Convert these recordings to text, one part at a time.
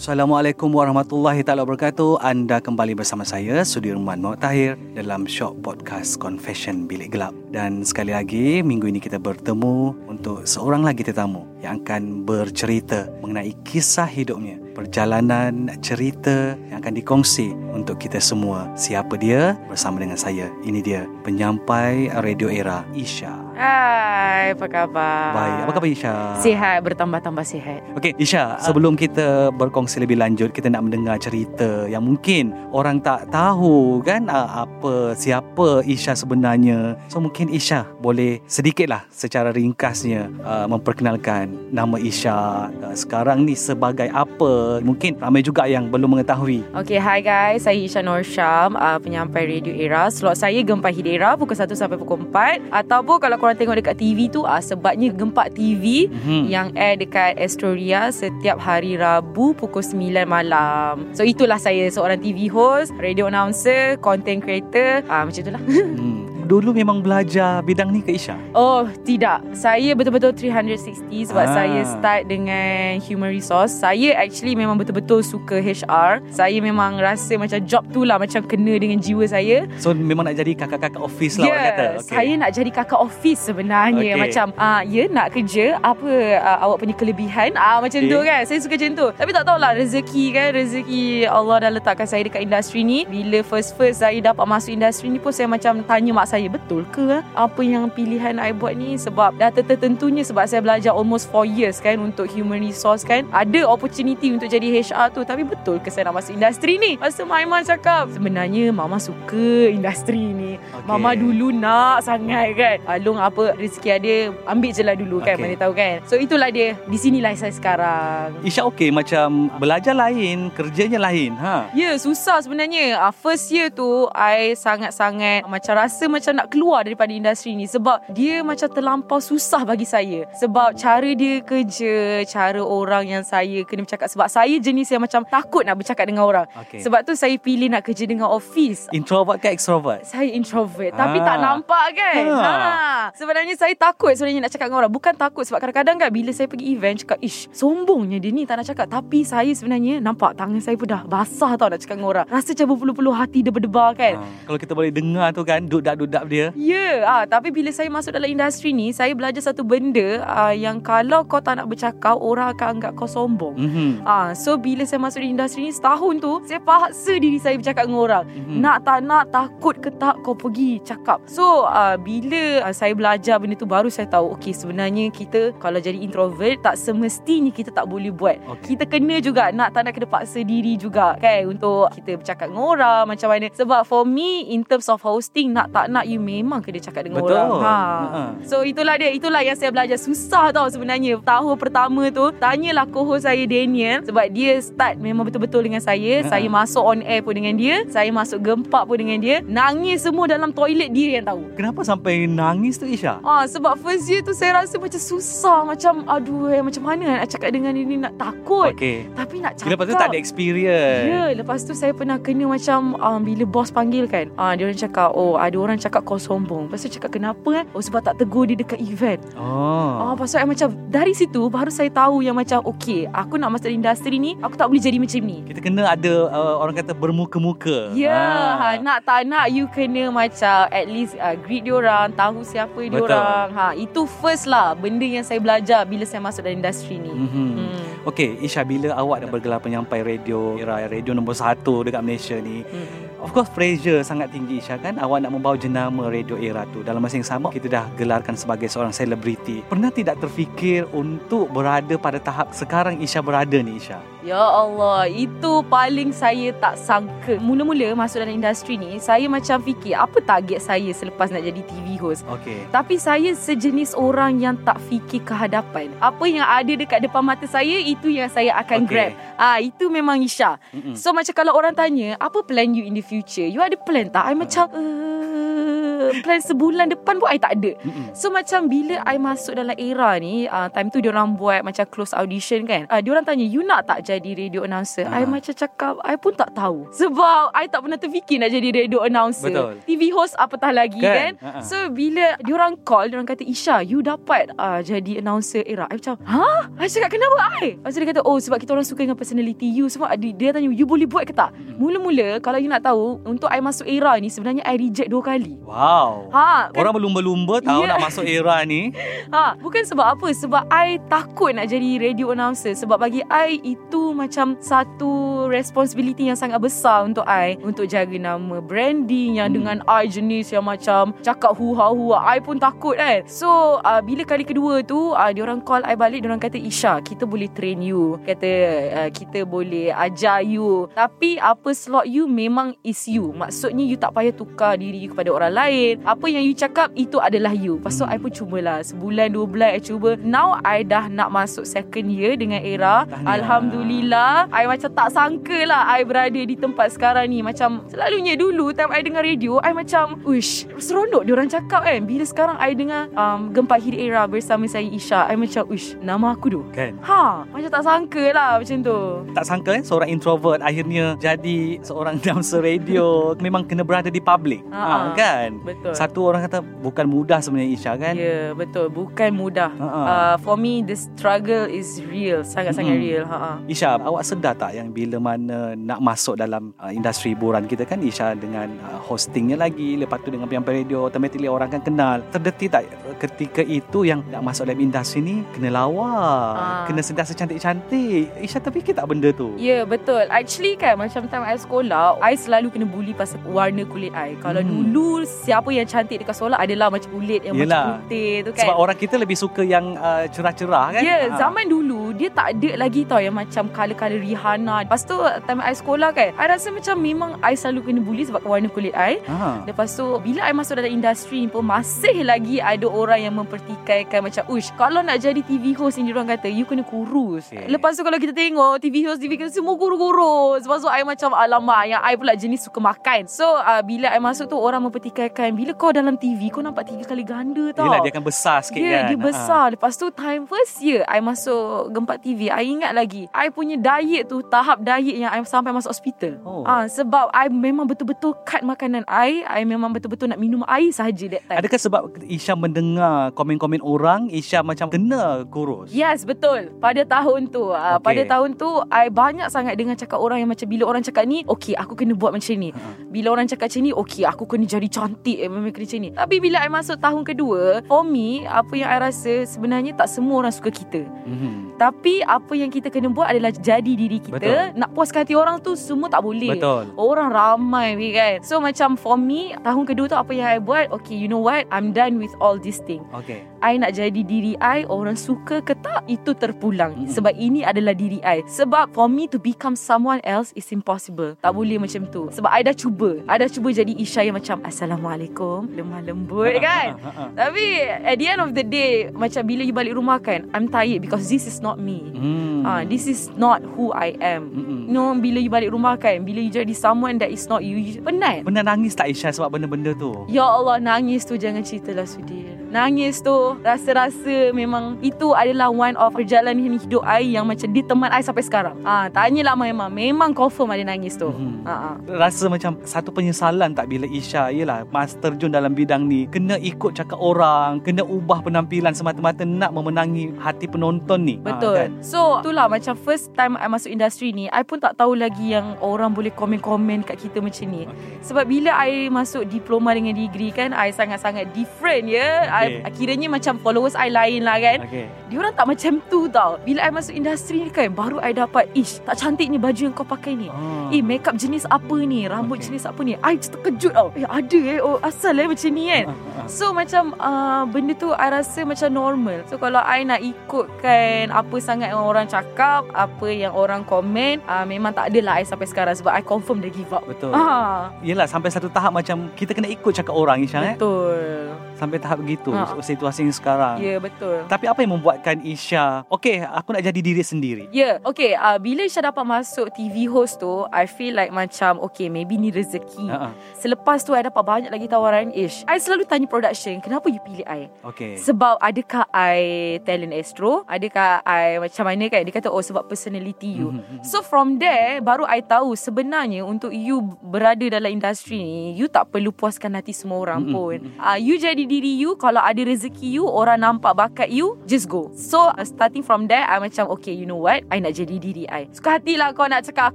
Assalamualaikum warahmatullahi taala wabarakatuh. Anda kembali bersama saya Sudirman Muhammad Tahir dalam Shock Podcast Confession Bilik Gelap. Dan sekali lagi minggu ini kita bertemu untuk seorang lagi tetamu yang akan bercerita mengenai kisah hidupnya, perjalanan cerita yang akan dikongsi untuk kita semua. Siapa dia? Bersama dengan saya. Ini dia penyampai Radio Era Isha. Hai, apa khabar? Baik, apa khabar Isha? Sihat, bertambah-tambah sihat. Okey, Isha, sebelum kita berkongsi lebih lanjut, kita nak mendengar cerita yang mungkin orang tak tahu kan ah, apa siapa Isha sebenarnya. So mungkin Isha boleh sedikitlah secara ringkasnya uh, memperkenalkan nama Isha uh, sekarang ni sebagai apa. Mungkin ramai juga yang belum mengetahui. Okay, hi guys. Saya Isha Nur Syam, uh, penyampai Radio Era. Slot saya Gempa Hidera pukul 1 sampai pukul 4. Ataupun kalau korang tengok dekat TV tu, uh, sebabnya Gempa TV Mhm. yang air dekat Astoria setiap hari Rabu pukul 9 malam. So, itulah saya seorang TV host, radio announcer, content creator. Uh, macam itulah. Hmm. Dulu memang belajar bidang ni ke Isha? Oh, tidak. Saya betul-betul 360 sebab Ah. saya start dengan human resource. Saya actually memang betul-betul suka HR. Saya memang rasa macam job tu lah macam kena dengan jiwa saya. So memang nak jadi kakak-kakak office lah Ya, orang kata. okay. saya nak jadi kakak office sebenarnya. Okey. Macam, ah, ya nak kerja, apa ah, awak punya kelebihan? Ah Macam Okey. tu kan. Saya suka macam tu. Tapi tak tahulah rezeki kan. Rezeki Allah dah letakkan saya dekat industri ni. Bila first-first saya dapat masuk industri ni pun saya macam tanya mak saya, betul ke ah, apa yang pilihan I buat ni? Sebab dah tentunya sebab saya belajar almost 4 years kan untuk human resource kan. Ada opportunity untuk jadi HR tu. Tapi betul ke saya nak masuk industri ni? Masa Maiman cakap, sebenarnya Mama suka industri ni. Okey. Mama dulu nak sangat kan. Alung apa rezeki ada, ambil je lah dulu kan. Okey. Mana tahu kan. So itulah dia. Di sinilah saya sekarang. Isha okey macam belajar lain, kerjanya lain. Ha. Ya, yeah, susah sebenarnya. Uh, first year tu, I sangat-sangat macam rasa macam nak keluar daripada industri ni. Sebab dia macam terlampau susah bagi saya. Sebab cara dia kerja, cara orang yang saya kena bercakap. Sebab saya jenis yang macam takut nak bercakap dengan orang. Okey. Sebab tu saya pilih nak kerja dengan office. Introvert ke extrovert? Saya introvert Tapi Ah. tak nampak kan Ha. ha. Sebenarnya saya takut Sebenarnya nak cakap dengan orang Bukan takut Sebab kadang-kadang kan Bila saya pergi event Cakap Ish sombongnya dia ni Tak nak cakap Tapi saya sebenarnya Nampak tangan saya pun dah Basah tau nak cakap dengan orang Rasa macam berpuluh-puluh hati Debar-debar kan Ha. Kalau kita boleh dengar tu kan dudak-dudak dia. Ya, ah, tapi bila saya masuk dalam industri ni, saya belajar satu benda ah, yang kalau kau tak nak bercakap, orang akan anggap kau sombong. Mhm. Ah, so bila saya masuk di industri ni setahun tu, saya paksa diri saya bercakap dengan orang. Mhm. Nak tak nak, takut ke tak kau pergi cakap. So uh, bila uh, saya belajar benda tu baru saya tahu okey sebenarnya kita kalau jadi introvert tak semestinya kita tak boleh buat. Okey. Kita kena juga nak tak nak kena paksa diri juga kan untuk kita bercakap dengan orang macam mana. Sebab for me in terms of hosting nak tak nak you memang kena cakap dengan Betul. orang. Ha. Ha. So itulah dia Itulah yang saya belajar Susah tau sebenarnya Tahun pertama tu Tanyalah co-host saya Daniel Sebab dia start Memang betul-betul dengan saya Ha. Saya masuk on air pun dengan dia Saya masuk gempak pun dengan dia Nangis semua dalam toilet Dia yang tahu Kenapa sampai nangis tu Isha? Ah, sebab first year tu saya rasa macam susah Macam aduh eh, macam mana nak cakap dengan ini Nak takut Okey. Tapi nak cakap Lepas tu tak ada experience. Ya, lepas tu saya pernah kena macam um, bila bos panggil kan. Ah, dia orang cakap, "Oh, ada orang cakap kau sombong." Lepas tu cakap, "Kenapa eh?" Oh, sebab tak tegur dia dekat event. Oh. Ah, pasal macam dari situ baru saya tahu yang macam okey, aku nak masuk industri ni, aku tak boleh jadi macam ni. Kita kena ada uh, orang kata bermuka-muka. Ya, Ah. ha, nak tak nak you kena macam at least uh, greet dia orang, tahu siapa dia orang. Ha, itu first lah benda yang saya belajar bila saya masuk dalam industri ni. Mhm. Hmm. Okey, Isha bila awak dah bergelar penyampai radio era radio nombor satu dekat Malaysia ni, Hmm. Of course pressure sangat tinggi Isha kan. Awak nak membawa jenama radio era tu. Dalam masa yang sama kita dah gelarkan sebagai seorang selebriti. Pernah tidak terfikir untuk berada pada tahap sekarang Isha berada ni Isha? Ya Allah, itu paling saya tak sangka. Mula-mula masuk dalam industri ni, saya macam fikir apa target saya selepas nak jadi TV host. Okey. Tapi saya sejenis orang yang tak fikir kehadapan. Apa yang ada dekat depan mata saya, itu yang saya akan Okey. grab. Ah, itu memang Isha. Mm-mm. So macam kalau orang tanya, apa plan you in the future? You ada plan tak? I macam, uh, plan sebulan depan pun I tak ada. Mm-mm. So macam bila I masuk dalam era ni uh, Time tu diorang buat macam close audition kan uh, Diorang tanya you nak tak jadi radio announcer Ah. I macam cakap I pun tak tahu Sebab I tak pernah terfikir nak jadi radio announcer Betul. TV host apatah lagi Kan? kan, Ha-ha. So bila diorang call Diorang kata Isha you dapat uh, jadi announcer era I macam Ha? I cakap kenapa I? Lepas tu dia kata oh sebab kita orang suka dengan personality you Semua dia, dia tanya you boleh buat ke tak? Mula-mula kalau you nak tahu Untuk I masuk era ni sebenarnya I reject dua kali Wow. Ha, kan? Orang berlumba-lumba tahu Ya. nak masuk era ni. Ha, bukan sebab apa Sebab I takut nak jadi radio announcer. Sebab bagi I Itu macam satu responsibility yang sangat besar untuk I. Untuk jaga nama branding Yang Hmm. dengan I jenis yang macam Cakap huha-huha. I pun takut kan? So uh, bila kali kedua tu uh, Diorang call I balik Diorang kata Isha Kita boleh train you. Kata uh, kita boleh ajar you. Tapi apa slot you Memang is you. Maksudnya you tak payah tukar diri you kepada orang lain Apa yang you cakap Itu adalah you Lepas tu. I pun cubalah Sebulan dua bulan I cuba Now I dah nak masuk second year Dengan era Tahniah. Alhamdulillah I macam tak sangka lah I berada di tempat sekarang ni Macam selalunya dulu Time I dengar radio I macam Uish Seronok diorang cakap kan Bila sekarang I dengar um, Gempak Hid Era Bersama saya Isha I macam Uish Nama aku tu Kan? Ha Macam tak sangka lah Macam tu Tak sangka kan seorang introvert akhirnya jadi seorang announcer radio memang kena berada di public. Ha, Ha, kan? Betul Satu orang kata bukan mudah sebenarnya Isha kan? Ya yeah, betul Bukan mudah Ha-ha. uh, For me The struggle is real Sangat-sangat Mm-mm. real ha Isha, awak sedar tak yang bila mana nak masuk dalam uh, industri hiburan kita kan Isha dengan uh, hostingnya lagi, lepas tu dengan penyampai radio, automatically orang kan kenal. Terdetik tak ketika itu yang nak masuk dalam industri ni kena lawa, Ah. kena sentiasa cantik-cantik. Isha terfikir tak benda tu? Ya yeah, betul Actually kan Macam time I sekolah I selalu kena bully Pasal warna kulit I Kalau Hmm. dulu Siapa yang cantik dekat sekolah Adalah macam kulit Yang Yelah. macam putih tu kan Sebab orang kita lebih suka yang uh, cerah-cerah kan? Ya, yeah, Ha. zaman dulu dia tak ada lagi tau yang macam color-color Rihanna. Lepas tu time I sekolah kan, I rasa macam memang I selalu kena bully sebab warna kulit I. Ha. Lepas tu bila I masuk dalam industri ni pun masih lagi ada orang yang mempertikaikan macam ush kalau nak jadi TV host ni orang kata you kena kurus. Okay. Lepas tu kalau kita tengok TV host TV host semua kurus-kurus. Lepas tu I macam alamak yang I pula jenis suka makan. So uh, bila I masuk tu orang mempertikaikan bila kau dalam TV kau nampak tiga kali ganda tau. Yelah dia akan besar sikit Dia, kan? dia besar. Lepas tu time first year I masuk Gempak TV. I ingat lagi. I punya diet tu tahap diet yang I sampai masuk hospital. Oh. Ah sebab I memang betul-betul cut makanan I. I memang betul-betul nak minum air sahaja that time. Adakah sebab Isha mendengar komen-komen orang Isha macam kena kurus? Yes betul Pada tahun tu uh, Okey. Pada tahun tu I banyak sangat dengar cakap orang Yang macam bila orang cakap ni Okay aku kena buat macam ni Ha. Bila orang cakap macam ni Okay aku kena jadi cantik eh, Memang kena macam ni Tapi bila I masuk tahun kedua For me Apa yang I rasa Sebenarnya tak semua orang suka kita Mhm. Tapi apa yang kita kena buat adalah Jadi diri kita Betul. Nak puaskan hati orang tu Semua tak boleh Betul. Orang ramai kan So macam for me Tahun kedua tu apa yang I buat Okay you know what I'm done with all this thing Okay. I nak jadi diri I Orang suka ke tak Itu terpulang. Mm-mm. Sebab ini adalah diri I. Sebab for me to become someone else Is impossible. Tak boleh macam tu. Sebab I dah cuba. I dah cuba jadi Isha yang macam Assalamualaikum. Lemah lembut kan? Tapi at the end of the day Macam bila you balik rumah kan I'm tired because this is not me. Hmm. Ah, This is not who I am. Mm-mm. You know bila you balik rumah kan Bila you jadi someone that is not you, you Penat. Pernah nangis tak Isha sebab benda-benda tu? Ya Allah nangis tu jangan ceritalah Sudir Nangis tu rasa-rasa memang itu adalah one of perjalanan hidup I yang macam dia teman I sampai sekarang. Ah, tanyalah memang memang confirm ada nangis tu. Mhm. Ha ah. Rasa macam satu penyesalan tak bila Isha Yelah mas terjun dalam bidang ni Kena ikut cakap orang Kena ubah penampilan semata-mata Nak memenangi hati penonton ni Betul. ha, kan? So, itulah macam first time I masuk industri ni, I pun tak tahu lagi yang orang boleh komen-komen kat kita macam ni. Okay. Sebab bila I masuk diploma dengan degree kan, I sangat-sangat different ya. I, kiranya macam followers I lain lah kan. Okay. Diorang tak macam tu tau. Bila I masuk industri ni kan, baru I dapat, ish, tak cantiknya baju yang kau pakai ni. Oh. Eh, makeup jenis apa ni? Rambut Okay. jenis apa ni? I terkejut tau. Eh, ada eh. Oh, asal eh macam ni kan. Ah, ah. So macam uh, benda tu I rasa macam normal. So kalau I nak ikutkan apa sangat yang orang cakap, apa yang orang komen, uh, memang tak adalah I sampai sekarang sebab I confirm dah give up. Betul. Ah, Yelah sampai satu tahap macam kita kena ikut cakap orang Isha eh. betul. Sampai tahap begitu Ha. situasi yang sekarang. Ya, yeah, betul. Tapi apa yang membuatkan Isha, okay aku nak jadi diri sendiri. Ya, yeah, okay. Uh, bila Isha dapat masuk TV host tu, I feel like macam, okay, maybe ni rezeki. Ha. Selepas tu, I dapat banyak lagi tawaran. Ish, I selalu tanya production, kenapa you pilih I? Okay. Sebab adakah I talent astro? Adakah I macam mana kan? Dia kata, oh sebab personality you. Mhm, mhm. So from there, baru I tahu sebenarnya untuk you berada dalam industri ni, you tak perlu puaskan hati semua orang Mhm, pun. Uh, you jadi diri you, kalau ada rezeki you, orang nampak bakat you, just go. So uh, starting from there, I macam, okay, you know what? I nak jadi diri I. Suka hatilah kau nak cakap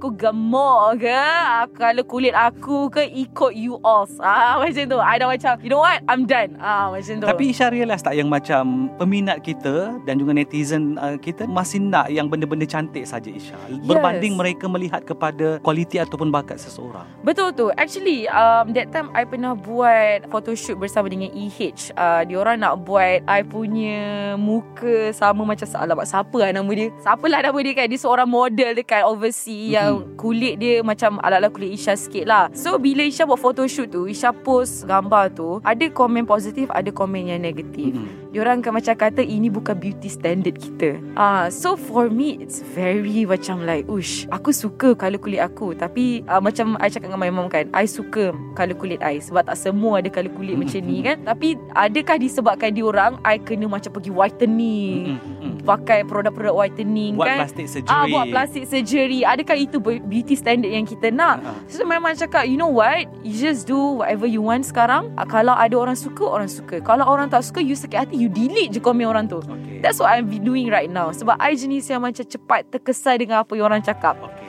aku gemuk ke? Uh, kalau kulit aku ke, ikut you all. Ah, macam tu. I dah macam, you know what? I'm done. Ah, macam tu. Tapi Isha realise tak yang macam peminat kita dan juga netizen uh, kita masih nak yang benda-benda cantik saja Isha. Berbanding mereka melihat kepada kualiti ataupun bakat seseorang. Betul tu. Actually, um, that time I pernah buat photoshoot bersama dengan EH. Uh, diorang nak buat I punya muka sama macam alamak siapa lah nama dia. Siapalah nama dia kan. Dia seorang model dekat overseas Mhm. yang kulit dia macam ala-ala kulit Isha sikit lah. So, bila Isha buat photoshoot tu, Isha post gambar tu, ada komen positif, ada komen yang negatif. Mm-mm. Diorang akan macam kata ini bukan beauty standard kita. Ah, so for me it's very macam like, ush, aku suka colour kulit aku tapi uh, macam I cakap dengan my mom kan, I suka colour kulit I sebab tak semua ada colour kulit macam ni kan. Tapi adakah disebabkan diorang I kena macam pergi whitening, Mm-mm. Mm-mm. pakai produk-produk whitening Buat kan? plastik surgery. Ah, buat plastik surgery. Adakah itu beauty standard yang kita nak? Ha. So memang cakap You know what You just do whatever you want sekarang uh, Kalau ada orang suka Orang suka Kalau orang tak suka You sakit hati You delete je komen orang tu Okay. That's what I'm doing right now Sebab I jenis yang macam cepat terkesan dengan apa yang orang cakap Okay.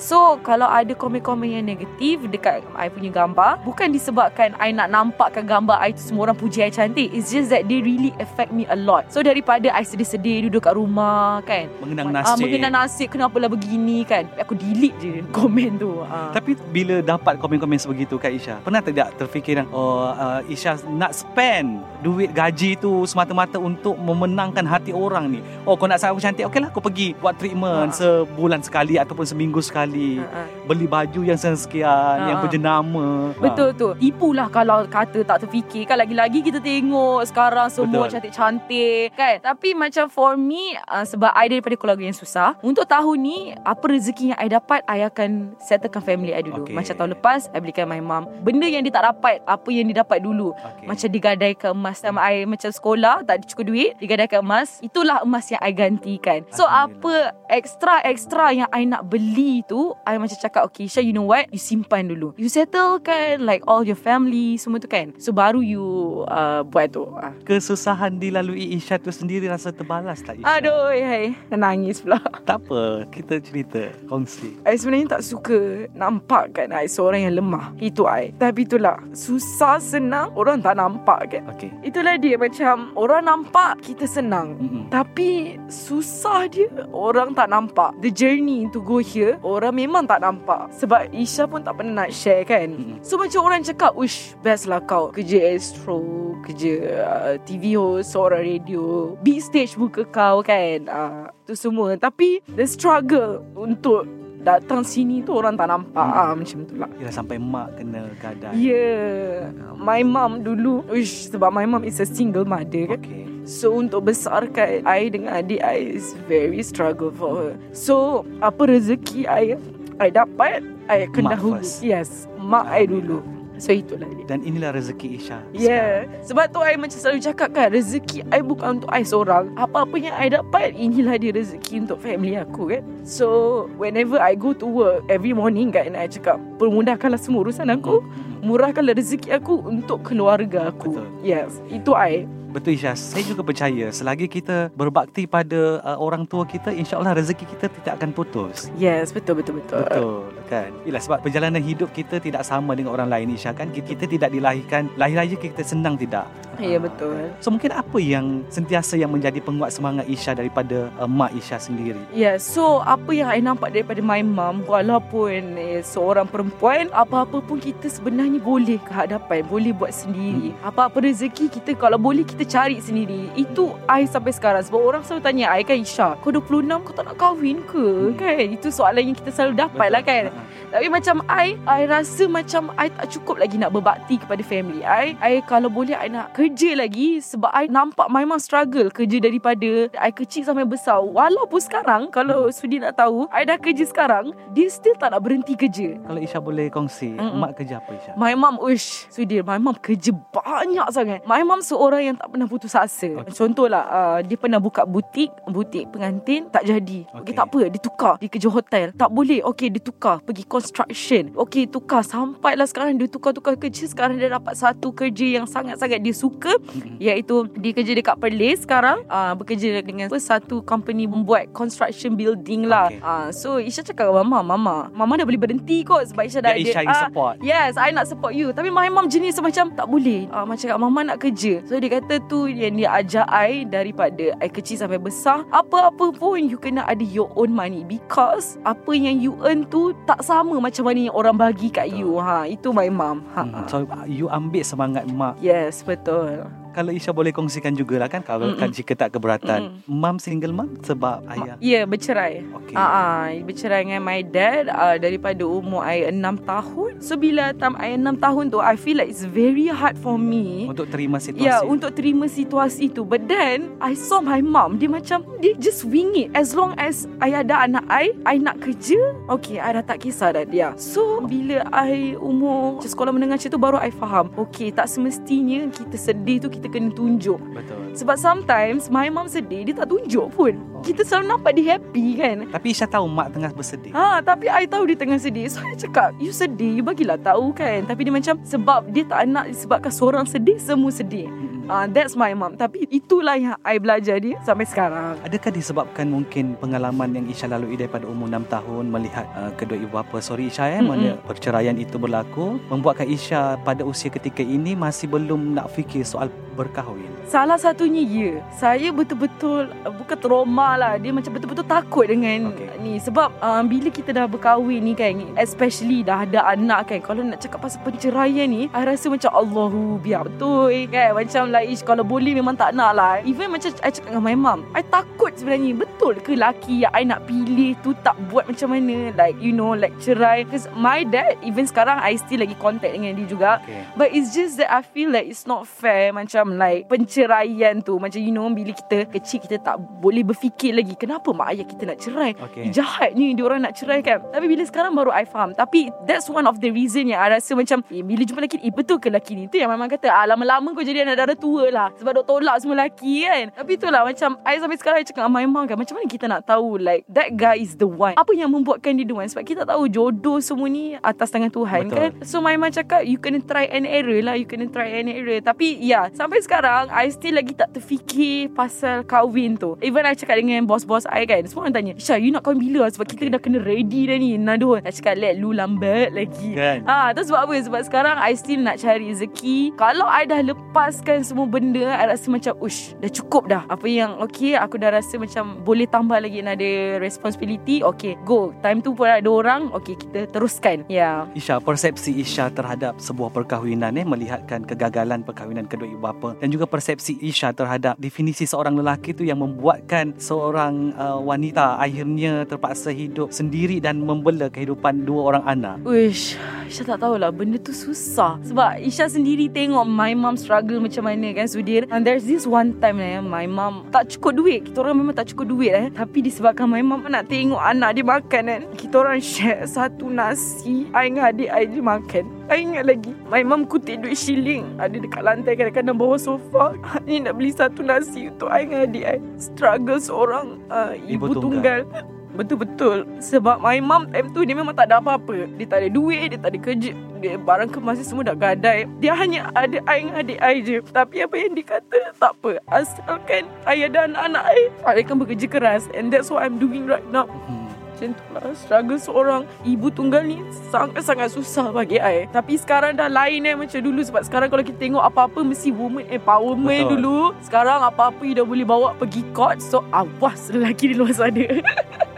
So kalau ada komen-komen yang negatif Dekat I punya gambar Bukan disebabkan I nak nampakkan gambar I tu Semua orang puji I cantik. It's just that they really affect me a lot. So daripada I sedih-sedih duduk kat rumah kan. Mengenang Ah, nasib. mengenang nasib Kenapalah begini kan. Aku delete je komen tu. Ah. Tapi bila dapat komen-komen sebegitu Kak Isha Pernah tidak terfikir yang Oh uh, Isha nak spend Duit gaji tu Semata-mata untuk Memenangkan hati orang ni? Oh kau nak saya aku cantik Okey lah aku pergi Buat treatment Ha. Sebulan sekali Ataupun seminggu sekali Ha, ha. Beli baju yang sekian Ha, Yang ha. berjenama. Betul tu. Tipulah kalau kata tak terfikir Kan lagi-lagi kita tengok Sekarang semua Betul. cantik-cantik Kan? Tapi macam for me uh, Sebab I daripada keluarga yang susah Untuk tahun ni Apa rezeki yang I dapat I akan settlekan family I dulu. Okay. Macam tahun lepas I belikan my mum. Benda yang dia tak dapat Apa yang dia dapat dulu. Okay. Macam digadaikan emas. Sama I macam sekolah Tak ada cukup duit Digadaikan emas. Itulah emas yang I gantikan. So apa Extra-extra yang I nak beli tu I macam cakap Okay Syah you know what You simpan dulu You settle kan Like all your family Semua tu kan So baru you uh, Buat tu Ah. Kesusahan dilalui Isha tu sendiri Rasa terbalas tak Isha? Aduh hai Nangis pula Tak apa Kita cerita Kongsi I sebenarnya tak suka nampak kan I seorang yang lemah. Itu I. Tapi itulah, susah senang orang tak nampak kan. Okay Itulah dia macam orang nampak kita senang. Mm-mm. Tapi susah dia orang tak nampak. The journey to go here orang memang tak nampak. Sebab Isha pun tak pernah nak share kan. Mm-mm. So macam orang cakap, "Ush, best lah kau kerja astro, kerja uh, TV host, seorang radio, big stage muka kau kan." Uh, tu semua. Tapi the struggle untuk datang sini tu orang tak nampak ah macam tu lah. Kira sampai mak kena gadai Ya, yeah. my mum dulu, uish, sebab my mum is a single mother kan. Okay So untuk besarkan I dengan adik I is very struggle for her. So apa rezeki I I dapat I akan Mak dahulu. first. Yes, mak I dulu. So itulah dia. Dan inilah rezeki Isha Yeah Sebab tu I macam selalu cakap kan Rezeki I bukan untuk I seorang Apa-apa yang I dapat Inilah dia rezeki untuk family aku kan So Whenever I go to work Every morning kan I cakap Permudahkanlah semua urusan aku Mm-mm. Murahkanlah rezeki aku Untuk keluarga aku Betul. Yes Itu I Betul Isha, saya juga percaya selagi kita berbakti pada uh, orang tua kita, insya-Allah rezeki kita tidak akan putus. Yes, betul betul betul. Betul kan. Yalah sebab perjalanan hidup kita tidak sama dengan orang lain Isha kan. Kita, kita tidak dilahirkan lahir aja kita senang tidak. Ya Ah. betul. So mungkin apa yang sentiasa yang menjadi penguat semangat Isha daripada uh, mak Isha sendiri? Yeah, so apa yang I nampak daripada my mum walaupun eh, seorang perempuan apa-apa pun kita sebenarnya boleh ke hadapan, boleh buat sendiri. Apa-apa rezeki kita kalau boleh kita cari sendiri. Itu I sampai sekarang sebab orang selalu tanya I kan Isha, kau 26 kau tak nak kahwin ke? Hmm. Kan itu soalan yang kita selalu dapat lah kan. Ha, ha. Tapi macam I I rasa macam I tak cukup lagi nak berbakti kepada family I I kalau boleh I nak kerja lagi Sebab I nampak my mom struggle Kerja daripada I kecil sampai besar Walaupun sekarang Kalau Sudi nak tahu I dah kerja sekarang Dia still tak nak berhenti kerja Kalau Isha boleh kongsi, Mm-mm. mak kerja apa Isha? My mom Uish Sudir My mom kerja banyak sangat My mom seorang yang tak pernah putus asa Okay. Contohlah uh, Dia pernah buka butik Butik pengantin Tak jadi okay. Okay. tak apa Dia tukar Dia kerja hotel Tak boleh Okay dia tukar Pergi construction Okay tukar Sampailah sekarang Dia tukar-tukar kerja Sekarang dia dapat satu kerja Yang sangat-sangat dia suka Mm-mm. Iaitu Dia kerja dekat Perlis sekarang uh, Bekerja dengan Satu company Membuat construction building lah Okay. uh, So Isha cakap dengan Mama Mama Mama dah boleh berhenti kot Sebab Isha dah Ya, ada Isha ah, support. Yes, I nak support you. Tapi my mom jenis macam tak boleh. Uh, macam kat mama nak kerja. So dia kata tu yang dia ajar I daripada I kecil sampai besar. Apa-apa pun you kena ada your own money. Because apa yang you earn tu tak sama macam mana yang orang bagi kat you. Ha, itu my mom. Ha. Hmm, ha. So you ambil semangat mak. Yes, betul. Kalau Isha boleh kongsikan jugalah kan kalau Mm-mm. kan jika tak keberatan. Mam single mom sebab ayah. Ya, yeah, bercerai. Okey. Ah, uh, bercerai dengan my dad uh, daripada umur I 6 tahun. So bila time I 6 tahun tu I feel like it's very hard for me. Untuk terima situasi. Ya, untuk terima situasi tu. But then, I saw my mom. Dia macam, dia just wing it. As long as I ada anak I, I nak kerja, okay, I dah tak kisah dah dia. So, bila I umur sekolah menengah macam tu, baru I faham. Okay, tak semestinya kita sedih tu, kita kena tunjuk. Betul. Sebab sometimes, my mom sedih, dia tak tunjuk pun. Kita selalu nampak dia happy kan. Tapi Isha tahu mak tengah bersedih. Ha, tapi I tahu dia tengah sedih. So, I cakap, you sedih, you bagilah tahu kan. Tapi dia macam, sebab dia tak nak disebabkan seorang sedih, semua sedih. Ah, that's my mom. Tapi itulah yang I belajar dia sampai sekarang. Adakah disebabkan mungkin pengalaman yang Isha lalui daripada umur 6 tahun melihat uh, kedua ibu bapa sorry Isha eh Mm-mm. mana perceraian itu berlaku membuatkan Isha pada usia ketika ini masih belum nak fikir soal berkahwin. Salah satunya ya. Saya betul-betul uh, bukan trauma lah. Dia macam betul-betul takut dengan okay. ni sebab uh, bila kita dah berkahwin ni kan especially dah ada anak kan kalau nak cakap pasal perceraian ni I rasa macam Allahu biar betul kan macam ish, kalau boleh memang tak nak lah. Even macam I cakap dengan my mum I takut sebenarnya. Betul ke laki yang I nak pilih tu tak buat macam mana? Like you know like cerai because my dad even sekarang I still lagi contact dengan dia juga. Okay. But it's just that I feel like it's not fair Macam like penceraian tu. Macam you know Bila kita kecil Kita tak boleh berfikir lagi Kenapa mak ayah kita nak cerai? Okay. Jahat ni dia orang nak cerai kan Tapi bila sekarang baru I faham. Tapi that's one of the reason yang I rasa macam eh, Bila jumpa lelaki Eh betul ke lelaki ni? Tu yang memang kata ah, Lama-lama kau jadi anak darah tua lah Sebab dok tolak semua lelaki kan Tapi itulah macam I sampai sekarang I cakap dengan my mom kan Macam mana kita nak tahu Like that guy is the one Apa yang membuatkan dia the one Sebab kita tahu jodoh semua ni Atas tangan Tuhan Betul. kan So my mom cakap You kena try and error lah You kena try and error Tapi ya Sampai sekarang I still lagi tak terfikir Pasal kahwin tu Even I cakap dengan bos-bos I kan Semua orang tanya Isha you nak kahwin bila Sebab kita Okay. dah kena ready dah ni Nado I cakap let lu lambat lagi Kan? Ah, tu sebab apa? Sebab sekarang I still nak cari rezeki. Kalau I dah lepaskan semua benda, I rasa macam ush, dah cukup dah. Apa yang okay, aku dah rasa macam boleh tambah lagi ada responsibility. Okay, go. Time tu pun ada orang, okay, kita teruskan. Ya. Yeah. Isha, persepsi Isha terhadap sebuah perkahwinan eh melihatkan kegagalan perkahwinan kedua ibu bapa dan juga persepsi Isha terhadap definisi seorang lelaki tu yang membuatkan seorang uh, wanita akhirnya terpaksa hidup sendiri dan membela kehidupan dua orang anak. Uish, Isha tak tahulah benda tu susah. Sebab Isha sendiri tengok my mom struggle macam mana kan Sudir. And there's this one time eh, my mom tak cukup duit. Kita orang memang tak cukup duit eh. Tapi disebabkan my mom nak tengok anak dia makan kan. Kita orang share satu nasi. I dengan adik I je makan. I ingat lagi My mom kutip duit shilling Ada dekat lantai Kadang-kadang bawah sofa Ni nak beli satu nasi Untuk I dengan adik I Struggle seorang uh, Ibu, Ibu tunggal. tunggal. Betul-betul. Sebab my mum time tu Dia memang tak ada apa-apa. Dia tak ada duit Dia tak ada kerja. Dia Barang kemas semua dah gadai. Dia hanya ada I dengan adik I je. Tapi apa yang dikata Tak apa. Asalkan I ada anak-anak I I akan bekerja keras. And that's what I'm doing right now. Hmm. macam tu lah. Struggle seorang. Ibu tunggal ni Sangat-sangat susah bagi I Tapi sekarang dah lain eh Macam dulu. Sebab sekarang kalau kita tengok Apa-apa mesti woman empowerment Betul. dulu. Sekarang apa-apa You dah boleh bawa pergi court. So awas lelaki di luar sana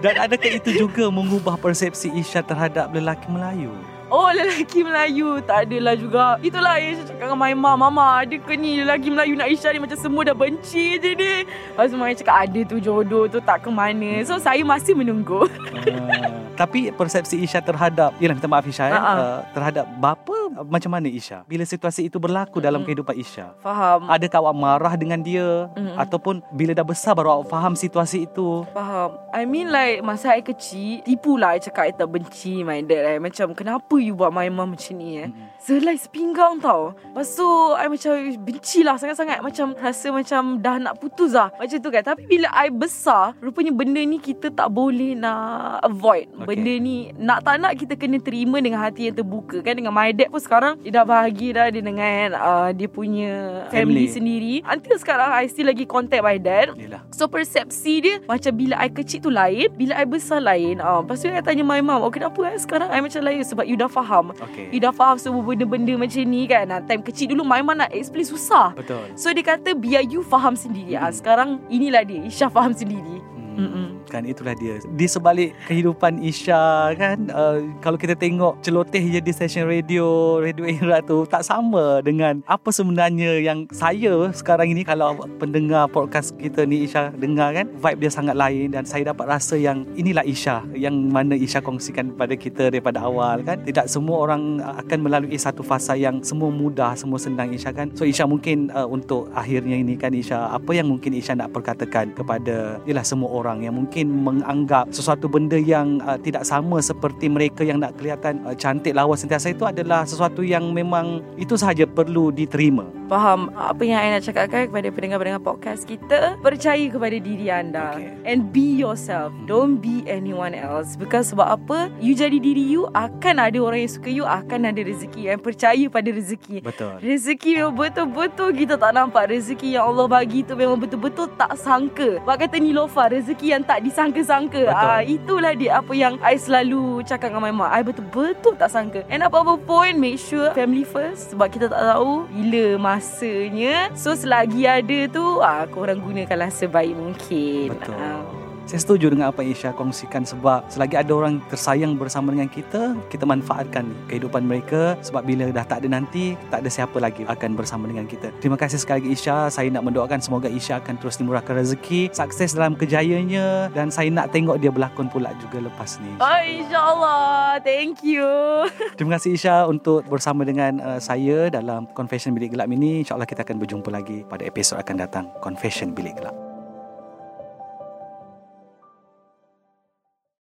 Dan adakah itu juga mengubah persepsi Isha terhadap lelaki Melayu? Oh lelaki Melayu. Tak adalah juga. Itulah yang saya cakap dengan my mom Mama ada ke ni Lelaki Melayu nak Isha ni? Macam semua dah benci je ni. Lepas tu cakap Ada tu jodoh tu Tak ke mana? So saya masih menunggu. Ah, tapi persepsi Isha terhadap Yelah minta maaf Isha Ha-ha. uh, Terhadap bapa Macam mana Isha? Bila situasi itu berlaku dalam Mm-mm. kehidupan Isha Faham Adakah awak marah dengan dia Mm-mm. Ataupun bila dah besar baru awak faham situasi itu Faham I mean like Masa I kecil Tipu lah I cakap I tak benci my dad eh. Macam kenapa you buat my mom macam ni eh Mm-mm. Selai sepinggang tau. Lepas tu I macam benci lah sangat-sangat. Macam rasa macam dah nak putus lah. Macam tu kan. Tapi bila I besar Rupanya benda ni kita tak boleh nak avoid. Okay. Benda ni Nak tak nak kita kena terima dengan hati yang terbuka kan. Dengan my dad pun sekarang Dia dah bahagia dah Dia dengan uh, dia punya Family. family, sendiri. Until sekarang I still lagi contact my dad. Yelah. So persepsi dia Macam bila I kecil tu lain Bila I besar lain uh, Lepas tu I tanya my mum Oh kenapa eh sekarang I macam lain? Sebab you dah faham. Okay You dah faham semua benda-benda macam ni kan. Nah, Time kecil dulu mum nak explain susah. Betul. So dia kata biar you faham sendiri. Ah Sekarang inilah dia Isha faham sendiri. Hmm, Mm-mm. Kan itulah dia. Di sebalik kehidupan Isha kan uh, Kalau kita tengok celoteh je di stesen radio Radio Era tu Tak sama dengan apa sebenarnya yang saya sekarang ini Kalau pendengar podcast kita ni Isha dengar kan Vibe dia sangat lain Dan saya dapat rasa yang inilah Isha Yang mana Isha kongsikan kepada kita daripada awal kan. Tidak semua orang uh, akan melalui satu fasa yang semua mudah Semua senang Isha kan. So Isha mungkin uh, untuk akhirnya ini kan Isha Apa yang mungkin Isha nak perkatakan kepada Yalah semua orang yang mungkin menganggap Sesuatu benda yang uh, tidak sama seperti mereka yang nak kelihatan uh, cantik lawas sentiasa itu adalah sesuatu yang memang itu sahaja perlu diterima. Faham apa yang I nak cakapkan kepada pendengar-pendengar podcast kita? Percaya kepada diri anda Okay. And be yourself. Don't be anyone else. Because sebab apa? You jadi diri you Akan ada orang yang suka you Akan ada rezeki. And percaya pada rezeki. Betul. Rezeki memang betul-betul kita tak nampak. Rezeki yang Allah bagi tu memang betul-betul tak sangka. Bak kata Nilofa Rezeki yang tak disangka-sangka. Ah, Itulah dia apa yang I selalu cakap dengan my mak. I betul-betul tak sangka. And apa-apa pun Make sure family first. Sebab kita tak tahu Bila masanya. So selagi ada tu ah, Korang gunakanlah sebaik mungkin. Betul. Ah. Saya setuju dengan apa yang Isha kongsikan sebab selagi ada orang tersayang bersama dengan kita, kita manfaatkan kehidupan mereka sebab bila dah tak ada nanti, tak ada siapa lagi akan bersama dengan kita. Terima kasih sekali lagi Isha. Saya nak mendoakan semoga Isha akan terus dimurahkan rezeki, sukses dalam kerjayanya dan saya nak tengok dia berlakon pula juga lepas ni. Oh, InsyaAllah Thank you Terima kasih Isha untuk bersama dengan uh, saya dalam Confession Bilik Gelap ini. InsyaAllah kita akan berjumpa lagi pada episod akan datang Confession Bilik Gelap.